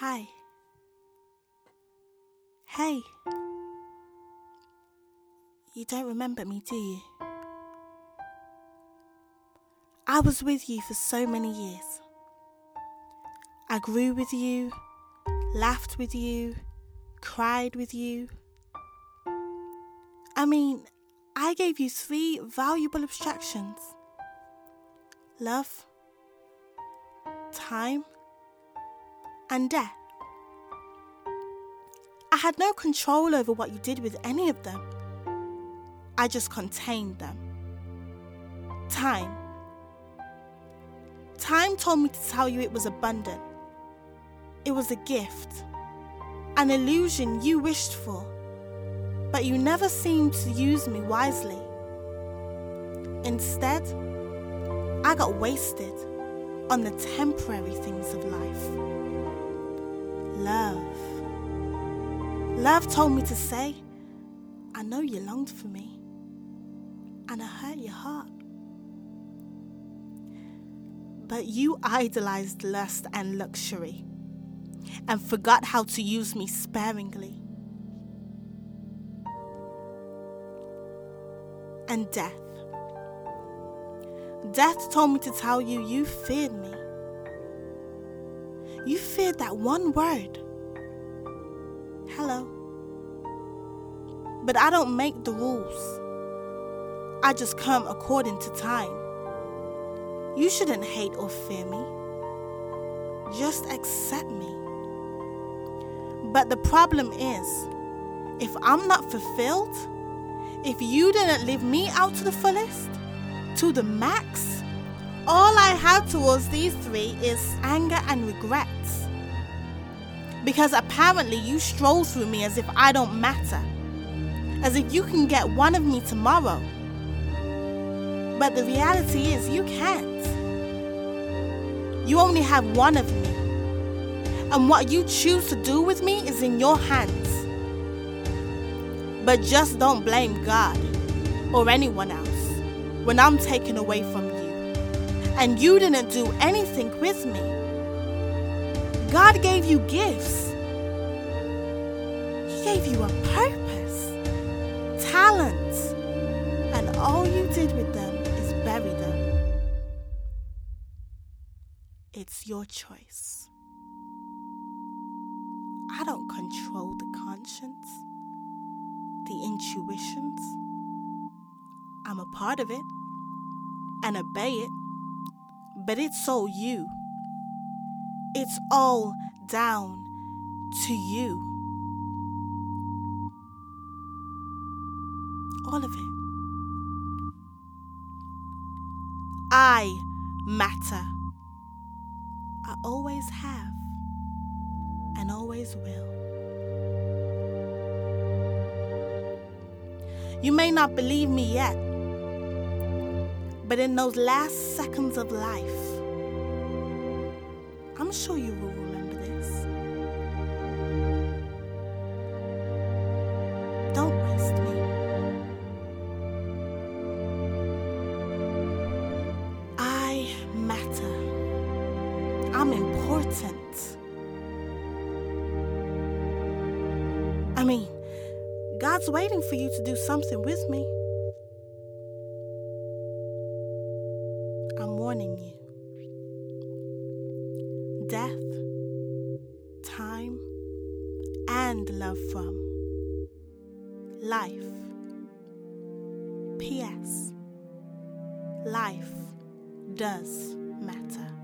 Hi. Hey. You don't remember me, do you? I was with you for so many years. I grew with you, laughed with you, cried with you. I mean, I gave you three valuable abstractions love, time, and death. I had no control over what you did with any of them. I just contained them. Time. Time told me to tell you it was abundant. It was a gift, an illusion you wished for, but you never seemed to use me wisely. Instead, I got wasted on the temporary things of life. Love. Love told me to say, I know you longed for me, and I hurt your heart. But you idolized lust and luxury and forgot how to use me sparingly. And death. Death told me to tell you you feared me. You feared that one word. Hello. But I don't make the rules. I just come according to time. You shouldn't hate or fear me. Just accept me. But the problem is, if I'm not fulfilled, if you didn't live me out to the fullest, to the max, all I have towards these three is anger and regrets. Because apparently you stroll through me as if I don't matter, as if you can get one of me tomorrow. But the reality is, you can't. You only have one of me. And what you choose to do with me is in your hands. But just don't blame God or anyone else when I'm taken away from you. And you didn't do anything with me. God gave you gifts, He gave you a purpose, talents, and all you did with them is bury them. It's your choice. I don't control the conscience, the intuitions. I'm a part of it and obey it, but it's all you. It's all down to you. All of it. I matter. I always have and always will. You may not believe me yet, but in those last seconds of life, I'm sure you will remember this. Don't waste me. I matter. I'm important. I mean, God's waiting for you to do something with me. I'm warning you. And love from life. P.S. Life does matter.